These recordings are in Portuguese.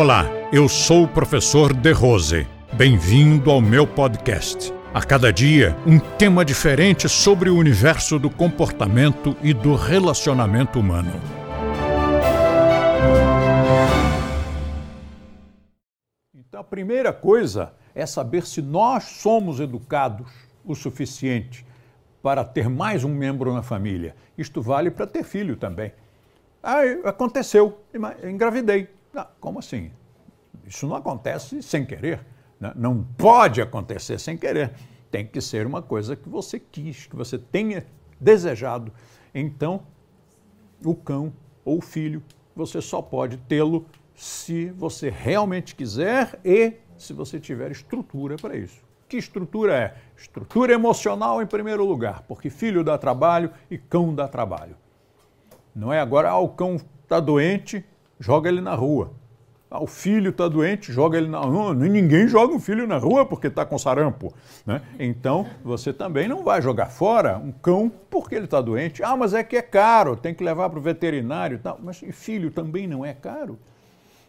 Olá, eu sou o professor De Rose. Bem-vindo ao meu podcast. A cada dia, um tema diferente sobre o universo do comportamento e do relacionamento humano. Então, a primeira coisa é saber se nós somos educados o suficiente para ter mais um membro na família. Isto vale para ter filho também. Ah, aconteceu, engravidei. Não, como assim? Isso não acontece sem querer. Né? Não pode acontecer sem querer. Tem que ser uma coisa que você quis, que você tenha desejado. Então, o cão ou o filho, você só pode tê-lo se você realmente quiser e se você tiver estrutura para isso. Que estrutura é? Estrutura emocional em primeiro lugar, porque filho dá trabalho e cão dá trabalho. Não é agora, ah, o cão está doente, joga ele na rua. Ah, o filho está doente, joga ele na rua. Ninguém joga um filho na rua porque está com sarampo. Né? Então, você também não vai jogar fora um cão porque ele está doente. Ah, mas é que é caro, tem que levar para o veterinário e tal. Mas filho também não é caro.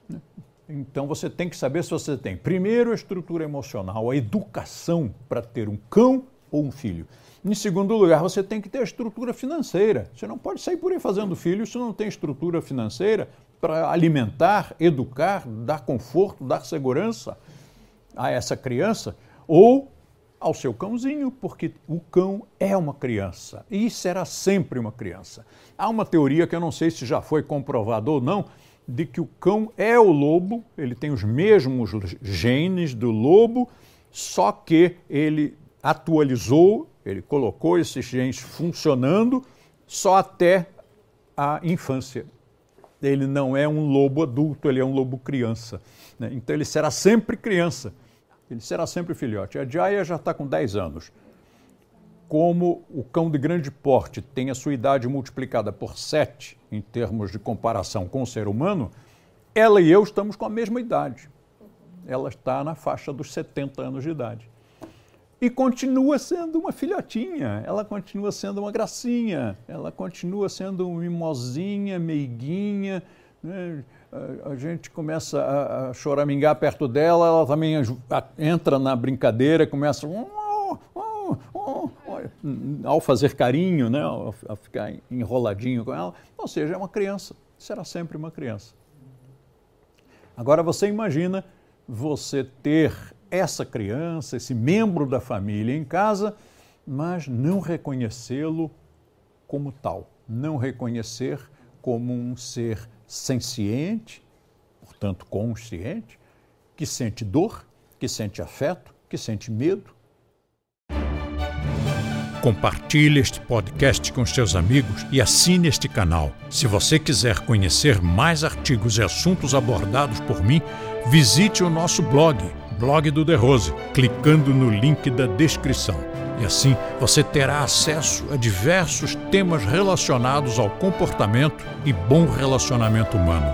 Né? Então, você tem que saber se você tem, primeiro, a estrutura emocional, a educação para ter um cão ou um filho. Em segundo lugar, você tem que ter a estrutura financeira. Você não pode sair por aí fazendo filho se não tem estrutura financeira para alimentar, educar, dar conforto, dar segurança a essa criança ou ao seu cãozinho, porque o cão é uma criança e será sempre uma criança. Há uma teoria que eu não sei se já foi comprovada ou não, de que o cão é o lobo, ele tem os mesmos genes do lobo, só que ele atualizou ele colocou esses genes funcionando só até a infância. Ele não é um lobo adulto, ele é um lobo criança. Né? Então ele será sempre criança, ele será sempre filhote. A Jaya já está com 10 anos. Como o cão de grande porte tem a sua idade multiplicada por 7 em termos de comparação com o ser humano, ela e eu estamos com a mesma idade. Ela está na faixa dos 70 anos de idade e continua sendo uma filhotinha, ela continua sendo uma gracinha, ela continua sendo uma mimosinha, meiguinha. Né? A, a, gente começa a, a choramingar perto dela, ela também entra na brincadeira, começa. Oh, oh, oh, ao fazer carinho, né? ao ficar enroladinho com ela. Ou seja, é uma criança, será sempre uma criança. Agora você imagina você ter essa criança, esse membro da família em casa, mas não reconhecê-lo como tal, não reconhecer como um ser senciente, portanto consciente, que sente dor, que sente afeto, que sente medo. Compartilhe este podcast com seus amigos e assine este canal. Se você quiser conhecer mais artigos e assuntos abordados por mim, visite o nosso blog blog do The Rose, clicando no link da descrição. E assim você terá acesso a diversos temas relacionados ao comportamento e bom relacionamento humano.